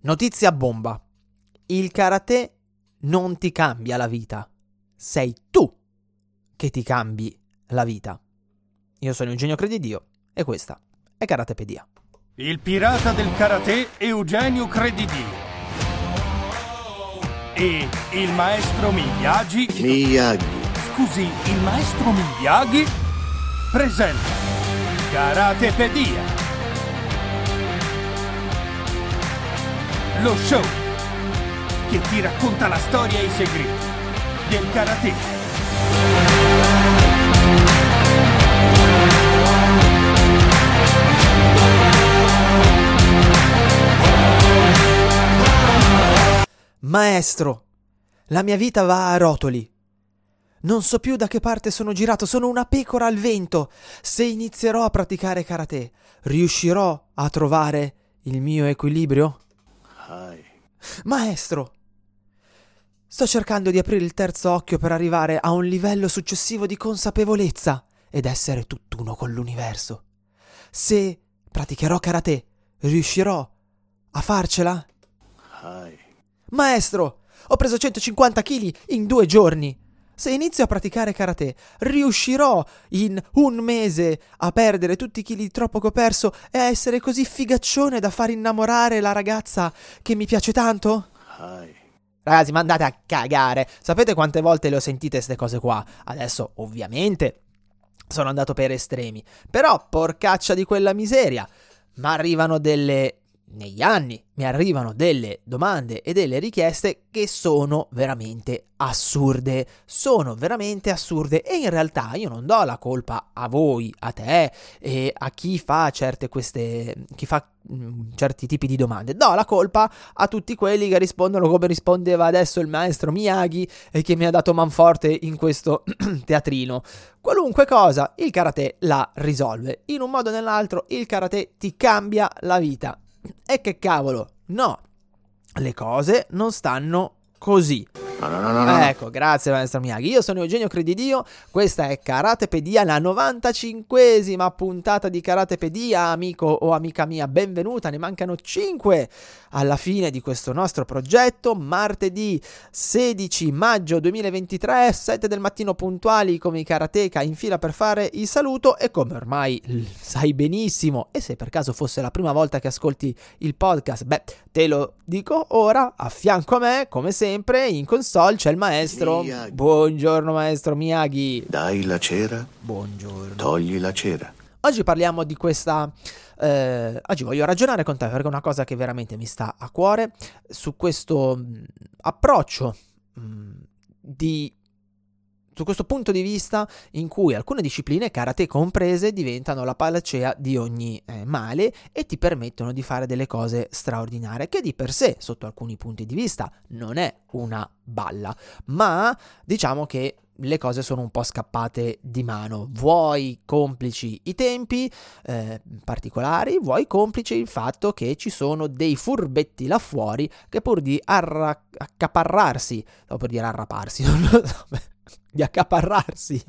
Notizia bomba. Il karate non ti cambia la vita. Sei tu che ti cambi la vita. Io sono Eugenio Credidio e questa è Karatepedia. Il pirata del karate Eugenio Credidio. E il maestro Miyagi. Miyagi. Scusi, il maestro Miyagi presenta Karatepedia. Lo show che ti racconta la storia e i segreti del karate. Maestro, la mia vita va a rotoli. Non so più da che parte sono girato, sono una pecora al vento. Se inizierò a praticare karate, riuscirò a trovare il mio equilibrio? Maestro, sto cercando di aprire il terzo occhio per arrivare a un livello successivo di consapevolezza ed essere tutt'uno con l'universo. Se praticherò karate, riuscirò a farcela? Maestro, ho preso 150 kg in due giorni. Se inizio a praticare karate, riuscirò in un mese a perdere tutti i chili troppo che ho perso e a essere così figaccione da far innamorare la ragazza che mi piace tanto? Hai. Ragazzi, ma andate a cagare. Sapete quante volte le ho sentite queste cose qua? Adesso, ovviamente, sono andato per estremi. Però, porcaccia di quella miseria. Ma arrivano delle negli anni mi arrivano delle domande e delle richieste che sono veramente assurde, sono veramente assurde e in realtà io non do la colpa a voi, a te e a chi fa certe queste chi fa mh, certi tipi di domande, do la colpa a tutti quelli che rispondono come rispondeva adesso il maestro Miyagi e che mi ha dato manforte in questo teatrino. Qualunque cosa, il karate la risolve. In un modo o nell'altro il karate ti cambia la vita. E che cavolo, no, le cose non stanno così. No, no, no, no. Ecco, grazie maestro Miyagi. Io sono Eugenio Credidio, questa è Karatepedia, la 95esima puntata di Karatepedia, amico o amica mia, benvenuta, ne mancano 5 alla fine di questo nostro progetto, martedì 16 maggio 2023, 7 del mattino puntuali come i karateka in fila per fare il saluto e come ormai sai benissimo, e se per caso fosse la prima volta che ascolti il podcast, beh, te lo dico ora, a fianco a me, come sempre, in console c'è il maestro. Miyagi. Buongiorno maestro Miyagi. Dai la cera, Buongiorno. togli la cera. Oggi parliamo di questa. eh, oggi voglio ragionare con te perché è una cosa che veramente mi sta a cuore su questo mh, approccio mh, di. Su questo punto di vista in cui alcune discipline, karate comprese, diventano la panacea di ogni eh, male e ti permettono di fare delle cose straordinarie, che di per sé, sotto alcuni punti di vista, non è una balla, ma diciamo che le cose sono un po' scappate di mano. Vuoi complici i tempi eh, particolari, vuoi complici il fatto che ci sono dei furbetti là fuori che pur di arra- accaparrarsi, dopo di arraparsi, non lo so, di accaparrarsi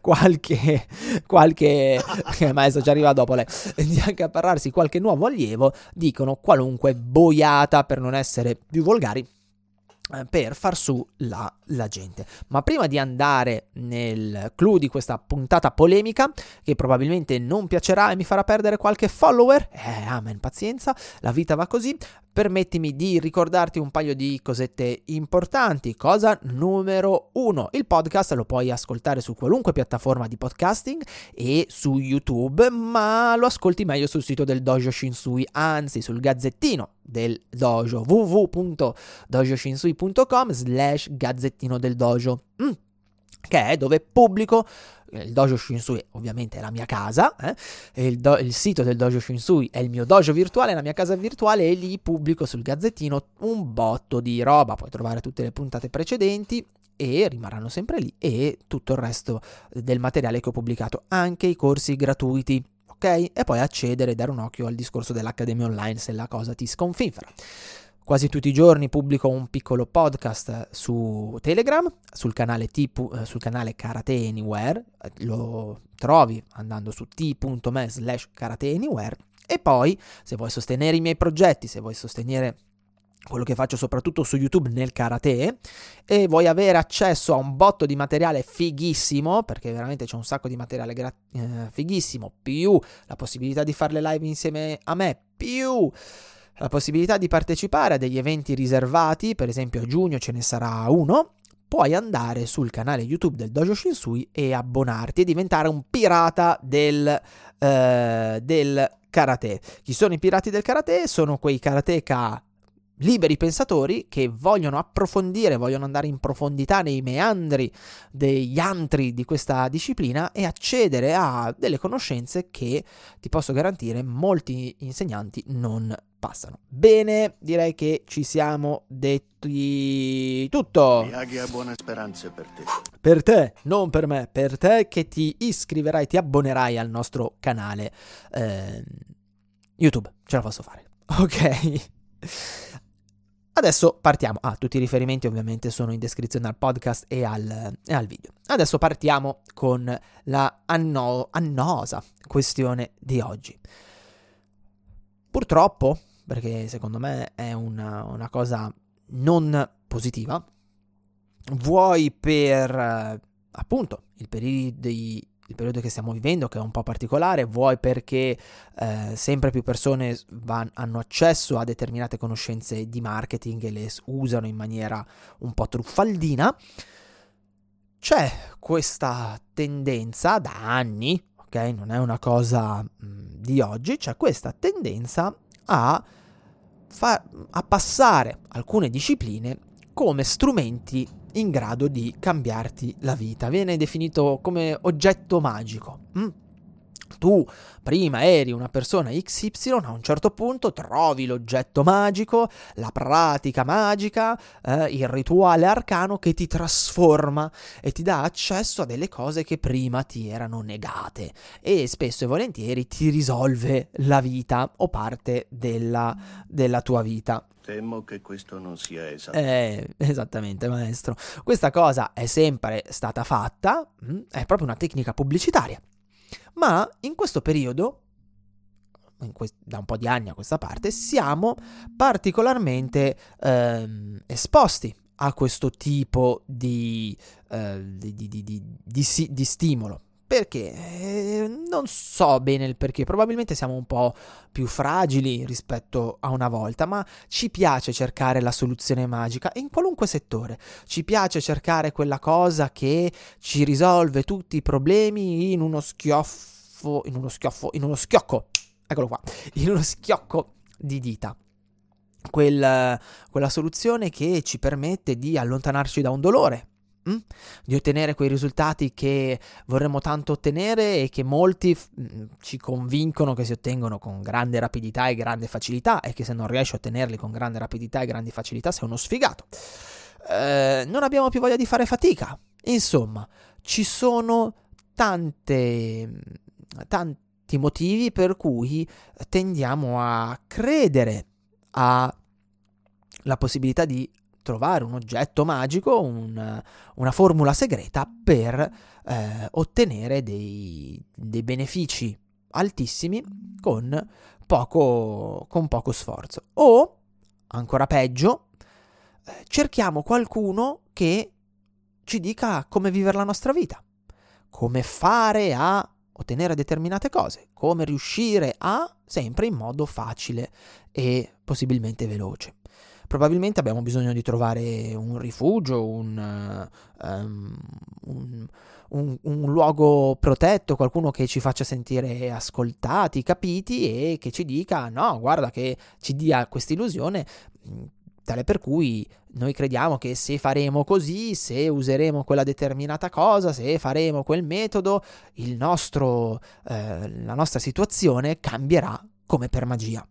qualche, qualche eh, maestro ci arriva dopo lei, di accaparrarsi qualche nuovo allievo, dicono qualunque boiata per non essere più volgari eh, per far su la, la gente. Ma prima di andare nel clou di questa puntata polemica, che probabilmente non piacerà e mi farà perdere qualche follower, eh, amen, pazienza, la vita va così, permettimi di ricordarti un paio di cosette importanti. Cosa numero uno, il podcast lo puoi ascoltare su qualunque piattaforma di podcasting e su YouTube, ma lo ascolti meglio sul sito del Dojo Shinsui, anzi sul gazzettino del dojo www.dojoshinsui.com slash gazzettino del dojo mm, che è dove pubblico eh, il dojo Shinsui ovviamente è la mia casa eh, il, do- il sito del dojo Shinsui è il mio dojo virtuale, la mia casa virtuale e lì pubblico sul gazzettino un botto di roba puoi trovare tutte le puntate precedenti e rimarranno sempre lì e tutto il resto del materiale che ho pubblicato anche i corsi gratuiti ok? E poi accedere e dare un occhio al discorso dell'Accademia Online se la cosa ti sconfinfera. Quasi tutti i giorni pubblico un piccolo podcast su Telegram, sul canale, T, eh, sul canale Karate Anywhere, lo trovi andando su t.me slash Karate Anywhere. E poi se vuoi sostenere i miei progetti, se vuoi sostenere quello che faccio soprattutto su YouTube nel karate e vuoi avere accesso a un botto di materiale fighissimo, perché veramente c'è un sacco di materiale gra- eh, fighissimo, più la possibilità di fare le live insieme a me, più la possibilità di partecipare a degli eventi riservati, per esempio a giugno ce ne sarà uno, puoi andare sul canale YouTube del Dojo Shinsui e abbonarti e diventare un pirata del, eh, del karate. Chi sono i pirati del karate? Sono quei karateka liberi pensatori che vogliono approfondire, vogliono andare in profondità nei meandri degli antri di questa disciplina e accedere a delle conoscenze che ti posso garantire molti insegnanti non passano. Bene, direi che ci siamo detti tutto. Miyagi ha buone speranze per te. Per te, non per me, per te che ti iscriverai, ti abbonerai al nostro canale eh, YouTube. Ce la posso fare. Ok. Adesso partiamo. Ah, tutti i riferimenti ovviamente sono in descrizione al podcast e al, e al video. Adesso partiamo con la anno, annosa questione di oggi. Purtroppo, perché secondo me è una, una cosa non positiva, vuoi per appunto il periodo di il periodo che stiamo vivendo, che è un po' particolare, vuoi perché eh, sempre più persone van, hanno accesso a determinate conoscenze di marketing e le usano in maniera un po' truffaldina, c'è questa tendenza da anni, ok? Non è una cosa mh, di oggi, c'è questa tendenza a, fa- a passare alcune discipline come strumenti in grado di cambiarti la vita. Viene definito come oggetto magico. Mm? Tu prima eri una persona XY, a un certo punto trovi l'oggetto magico, la pratica magica, eh, il rituale arcano che ti trasforma e ti dà accesso a delle cose che prima ti erano negate e spesso e volentieri ti risolve la vita o parte della, della tua vita. Temo che questo non sia esatto. Eh, esattamente, maestro. Questa cosa è sempre stata fatta, mm, è proprio una tecnica pubblicitaria. Ma in questo periodo, in que- da un po' di anni a questa parte, siamo particolarmente ehm, esposti a questo tipo di, eh, di, di, di stimolo perché? Eh, non so bene il perché, probabilmente siamo un po' più fragili rispetto a una volta, ma ci piace cercare la soluzione magica in qualunque settore. Ci piace cercare quella cosa che ci risolve tutti i problemi in uno schioffo, in uno schioffo, in uno schiocco, eccolo qua, in uno schiocco di dita. Quel, quella soluzione che ci permette di allontanarci da un dolore, Mm? di ottenere quei risultati che vorremmo tanto ottenere e che molti f- mm, ci convincono che si ottengono con grande rapidità e grande facilità e che se non riesci a ottenerli con grande rapidità e grande facilità sei uno sfigato. Eh, non abbiamo più voglia di fare fatica. Insomma, ci sono tante, tanti motivi per cui tendiamo a credere alla possibilità di trovare un oggetto magico, un, una formula segreta per eh, ottenere dei, dei, benefici altissimi con poco, con poco sforzo. O, ancora peggio, eh, cerchiamo qualcuno che ci dica come vivere la nostra vita, come fare a ottenere determinate cose, come riuscire a sempre in modo facile e possibilmente veloce probabilmente abbiamo bisogno di trovare un rifugio, un, um, un, un, un, luogo protetto, qualcuno che ci faccia sentire ascoltati, capiti e che ci dica no, guarda che ci dia questa illusione tale per cui noi crediamo che se faremo così, se useremo quella determinata cosa, se faremo quel metodo, nostro, eh, la nostra situazione cambierà come per magia.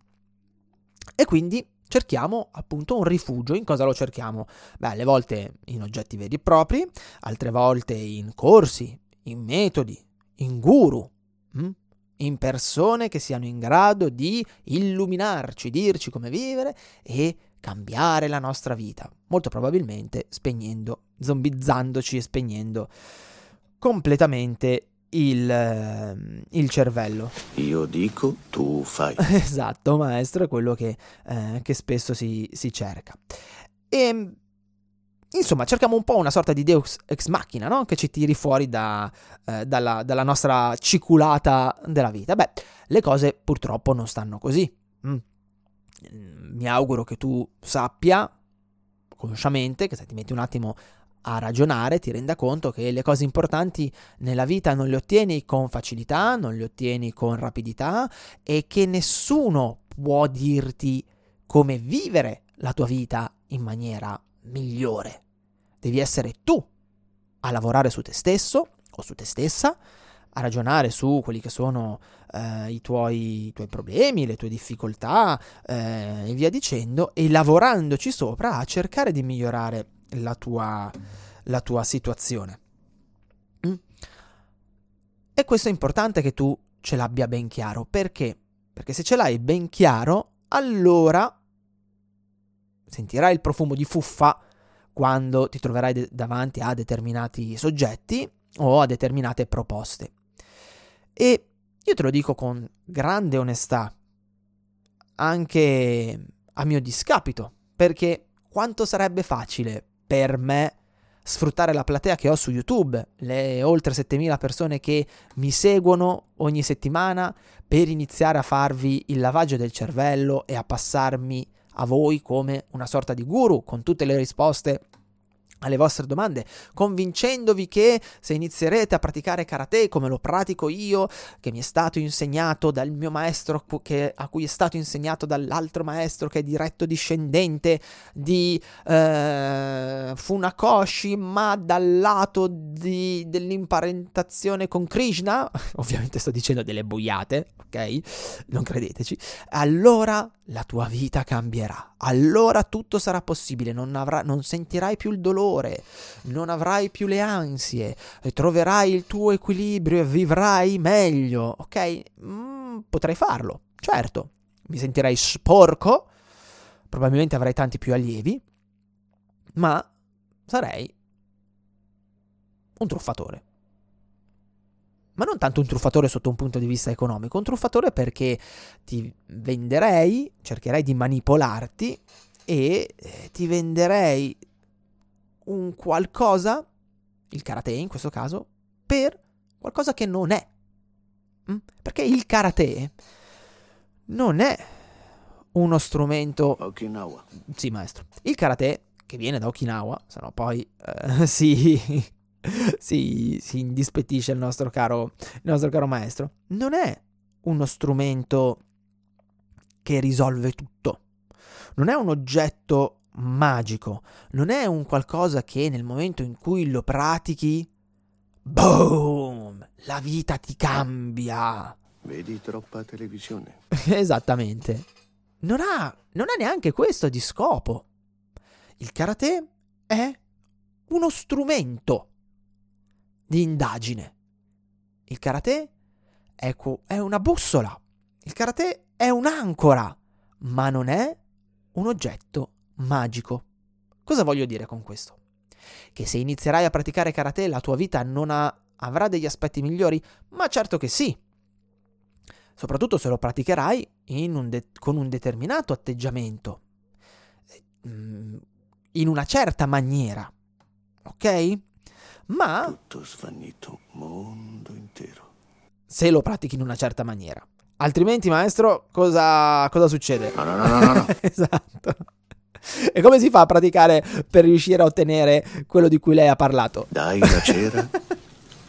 E quindi cerchiamo appunto un rifugio. In cosa lo cerchiamo? Beh, alle volte in oggetti veri e propri, altre volte in corsi, in metodi, in guru, hm? in persone che siano in grado di illuminarci, dirci come vivere e cambiare la nostra vita. Molto probabilmente spegnendo, zombizzandoci e spegnendo completamente il, eh, il cervello. Io dico, tu fai. esatto, maestro, è quello che, eh, che spesso si, si cerca. E insomma, cerchiamo un po' una sorta di Deus ex machina, no? Che ci tiri fuori da, eh, dalla, dalla, nostra ciculata della vita. Beh, le cose purtroppo non stanno così. Mm. Mi auguro che tu sappia, consciamente, che se ti metti un attimo a ragionare, ti renda conto che le cose importanti nella vita non le ottieni con facilità, non le ottieni con rapidità e che nessuno può dirti come vivere la tua vita in maniera migliore. Devi essere tu a lavorare su te stesso o su te stessa, a ragionare su quelli che sono eh, i, tuoi, i, tuoi, problemi, le tue difficoltà eh, e via dicendo, e lavorandoci sopra a cercare di migliorare la tua, la tua situazione. Mm? E questo è importante che tu ce l'abbia ben chiaro. Perché? Perché se ce l'hai ben chiaro, allora sentirai il profumo di fuffa quando ti troverai de- davanti a determinati soggetti o a determinate proposte. E io te lo dico con grande onestà, anche a mio discapito, perché quanto sarebbe facile per me sfruttare la platea che ho su YouTube, le oltre 7000 persone che mi seguono ogni settimana per iniziare a farvi il lavaggio del cervello e a passarmi a voi come una sorta di guru con tutte le risposte alle vostre domande, convincendovi che se inizierete a praticare karate come lo pratico io, che mi è stato insegnato dal mio maestro, che, a cui è stato insegnato dall'altro maestro che è diretto discendente di eh, Funakoshi, ma dal lato di, dell'imparentazione con Krishna, ovviamente sto dicendo delle boiate, ok? Non credeteci, allora la tua vita cambierà, allora tutto sarà possibile, non, avrà, non sentirai più il dolore, non avrai più le ansie, troverai il tuo equilibrio e vivrai meglio, ok? Mm, potrei farlo, certo, mi sentirei sporco, probabilmente avrai tanti più allievi, ma sarei un truffatore ma non tanto un truffatore sotto un punto di vista economico, un truffatore perché ti venderei, cercherei di manipolarti e eh, ti venderei un qualcosa, il karate in questo caso, per qualcosa che non è. Mm? Perché il karate non è uno strumento... Okinawa. Sì, maestro. Il karate, che viene da Okinawa, se no poi eh, si si, si indispettisce il nostro, caro, il nostro caro maestro, non è uno strumento che risolve tutto. Non è un oggetto magico, non è un qualcosa che nel momento in cui lo pratichi, boom, la vita ti cambia. Vedi troppa televisione. Esattamente. Non ha, non ha neanche questo di scopo. Il karate è uno strumento di indagine. Il karate è, è una bussola, il karate è un'ancora, ma non è un oggetto magico. Cosa voglio dire con questo? Che se inizierai a praticare karate la tua vita non ha, avrà degli aspetti migliori? Ma certo che sì. Soprattutto se lo praticherai un de- con un determinato atteggiamento, mm, in una certa maniera. Ok? Ma... Tutto svanito, mondo intero. Se lo pratichi in una certa maniera. Altrimenti, maestro, cosa, cosa succede? No, no, no, no, no. esatto. E come si fa a praticare per riuscire a ottenere quello di cui lei ha parlato? Dai la cera,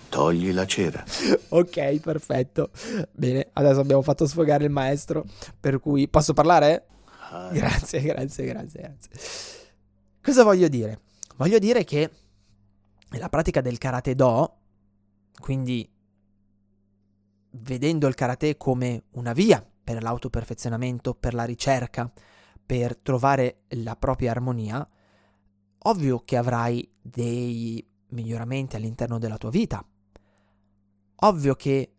togli la cera. Ok, perfetto. Bene, adesso abbiamo fatto sfogare il maestro, per cui posso parlare? Ah. Grazie, grazie, grazie, grazie. Cosa voglio dire? Voglio dire che la pratica del karate do, quindi vedendo il karate come una via per l'autoperfezionamento, per la ricerca, per trovare la propria armonia, ovvio che avrai dei miglioramenti all'interno della tua vita. Ovvio che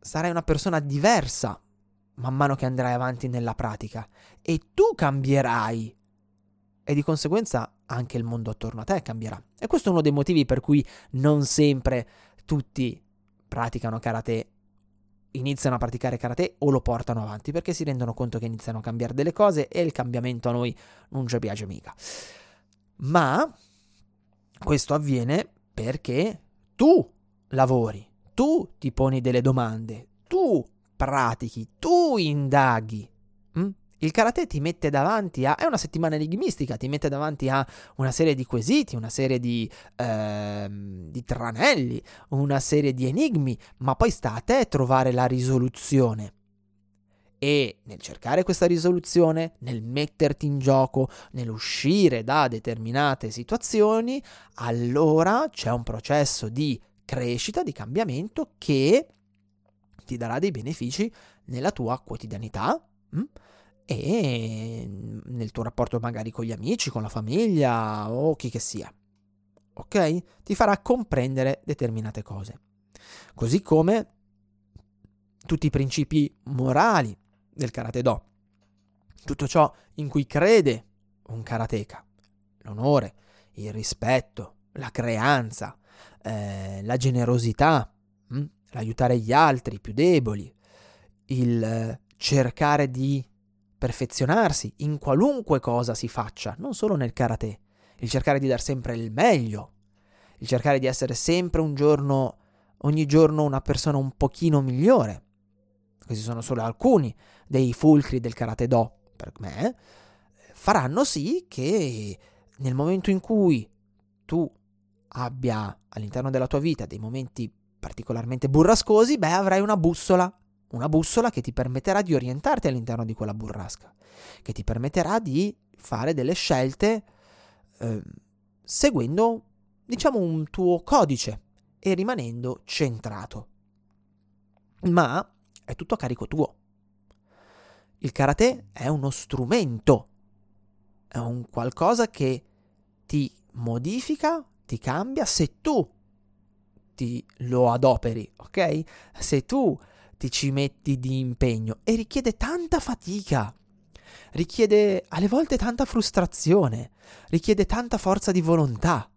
sarai una persona diversa man mano che andrai avanti nella pratica e tu cambierai e di conseguenza anche il mondo attorno a te cambierà. E questo è uno dei motivi per cui non sempre tutti praticano karate iniziano a praticare karate o lo portano avanti perché si rendono conto che iniziano a cambiare delle cose e il cambiamento a noi non ci piace mica. Ma questo avviene perché tu lavori, tu ti poni delle domande, tu pratichi, tu indaghi. Mm? Il karate ti mette davanti a. È una settimana enigmistica, ti mette davanti a una serie di quesiti, una serie di, ehm, di tranelli, una serie di enigmi, ma poi sta a te trovare la risoluzione. E nel cercare questa risoluzione, nel metterti in gioco, nell'uscire da determinate situazioni, allora c'è un processo di crescita, di cambiamento che ti darà dei benefici nella tua quotidianità. Hm? E nel tuo rapporto magari con gli amici, con la famiglia o chi che sia. Ok? Ti farà comprendere determinate cose. Così come tutti i principi morali del karate do. Tutto ciò in cui crede un karateka. L'onore, il rispetto, la creanza, eh, la generosità, hm? l'aiutare gli altri più deboli, il eh, cercare di perfezionarsi in qualunque cosa si faccia, non solo nel karate, il cercare di dar sempre il meglio, il cercare di essere sempre un giorno, ogni giorno una persona un pochino migliore. Questi sono solo alcuni dei fulcri del karate do, per me, faranno sì che nel momento in cui tu abbia all'interno della tua vita dei momenti particolarmente burrascosi, beh, avrai una bussola una bussola che ti permetterà di orientarti all'interno di quella burrasca, che ti permetterà di fare delle scelte eh, seguendo, diciamo, un tuo codice e rimanendo centrato. Ma è tutto a carico tuo. Il karate è uno strumento, è un qualcosa che ti modifica, ti cambia se tu ti lo adoperi, ok? Se tu ti ci metti di impegno e richiede tanta fatica, richiede alle volte tanta frustrazione, richiede tanta forza di volontà.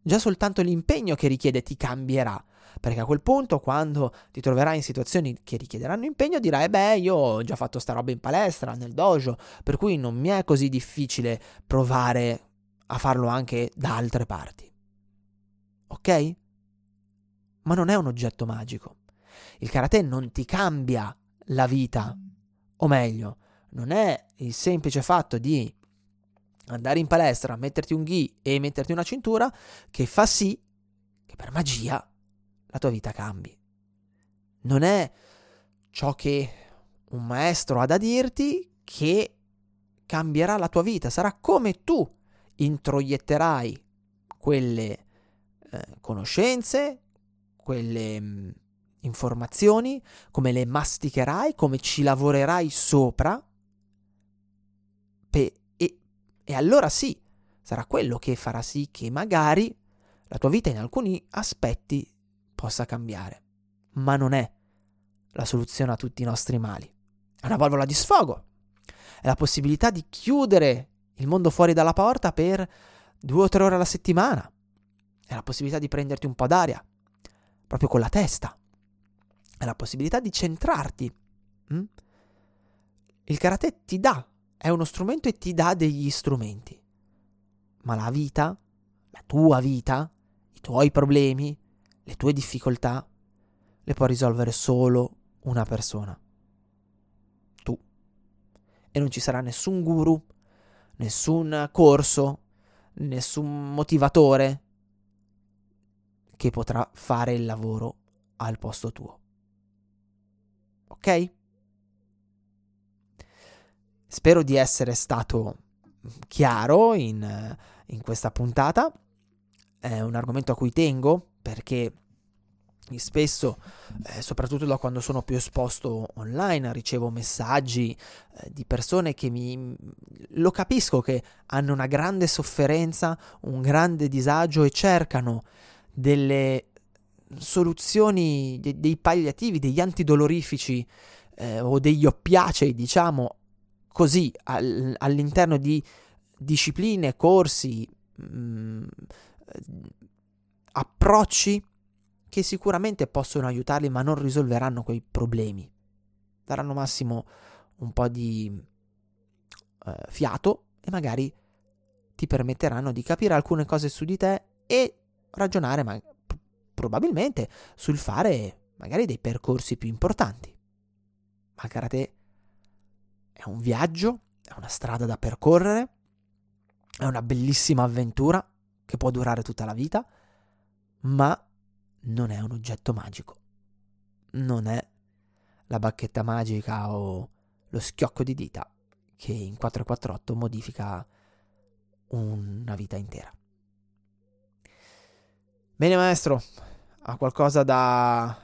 Già soltanto l'impegno che richiede ti cambierà, perché a quel punto quando ti troverai in situazioni che richiederanno impegno dirai beh io ho già fatto sta roba in palestra, nel dojo, per cui non mi è così difficile provare a farlo anche da altre parti. Ok? Ma non è un oggetto magico. Il karate non ti cambia la vita, o meglio, non è il semplice fatto di andare in palestra, metterti un ghi e metterti una cintura che fa sì che per magia la tua vita cambi. Non è ciò che un maestro ha da dirti che cambierà la tua vita, sarà come tu introietterai quelle eh, conoscenze, quelle mh, mm, informazioni, come le masticherai, come ci lavorerai sopra. Pe- e, e allora sì, sarà quello che farà sì che magari la tua vita in alcuni aspetti possa cambiare. Ma non è la soluzione a tutti i nostri mali. È una valvola di sfogo. È la possibilità di chiudere il mondo fuori dalla porta per due o tre ore alla settimana. È la possibilità di prenderti un po' d'aria, proprio con la testa è la possibilità di centrarti. Mm? Il karate ti dà, è uno strumento e ti dà degli strumenti. Ma la vita, la tua vita, i tuoi problemi, le tue difficoltà, le può risolvere solo una persona. Tu. E non ci sarà nessun guru, nessun corso, nessun motivatore che potrà fare il lavoro al posto tuo ok? Spero di essere stato chiaro in, in questa puntata. È un argomento a cui tengo perché spesso, eh, soprattutto da quando sono più esposto online, ricevo messaggi eh, di persone che mi... lo capisco che hanno una grande sofferenza, un grande disagio e cercano delle soluzioni, de- dei palliativi, degli antidolorifici eh, o degli oppiacei, diciamo così, al- all'interno di discipline, corsi, mh, mm, approcci che sicuramente possono aiutarli ma non risolveranno quei problemi. Daranno massimo un po' di eh, fiato e magari ti permetteranno di capire alcune cose su di te e ragionare ma, probabilmente sul fare magari dei percorsi più importanti. Ma il karate è un viaggio, è una strada da percorrere, è una bellissima avventura che può durare tutta la vita, ma non è un oggetto magico. Non è la bacchetta magica o lo schiocco di dita che in 448 modifica una vita intera. Bene maestro, ha qualcosa da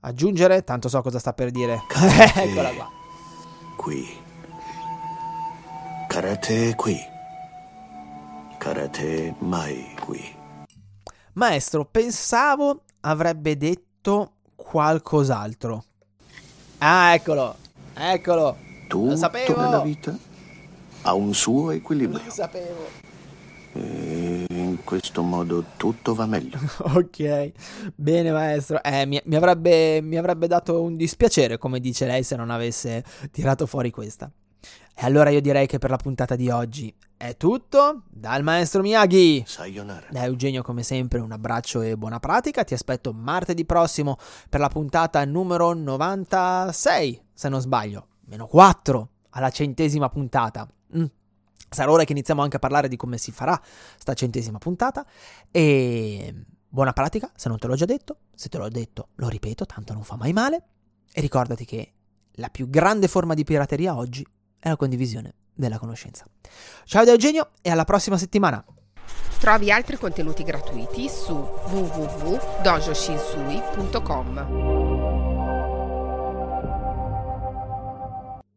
aggiungere? Tanto so cosa sta per dire. Eccola qua. Qui. Karate qui. Karate mai qui. Maestro, pensavo avrebbe detto qualcos'altro. Ah, eccolo. Eccolo. Lo sapevo. Tutto nella vita ha un suo Lo equilibrio. sapevo. E in questo modo tutto va meglio. Ok, bene maestro. Eh, mi, mi avrebbe, mi avrebbe dato un dispiacere, come dice lei, se non avesse tirato fuori questa. E allora io direi che per la puntata di oggi è tutto. Dal maestro Miyagi. Sayonara. Da Eugenio, come sempre, un abbraccio e buona pratica. Ti aspetto martedì prossimo per la puntata numero 96, se non sbaglio. Meno 4 alla centesima puntata. Mm. Sarà ora che iniziamo anche a parlare di come si farà sta centesima puntata. E buona pratica, se non te l'ho già detto. Se te l'ho detto, lo ripeto, tanto non fa mai male. E ricordati che la più grande forma di pirateria oggi è la condivisione della conoscenza. Ciao da Eugenio e alla prossima settimana. Trovi altri contenuti gratuiti su www.dojoshinsui.com.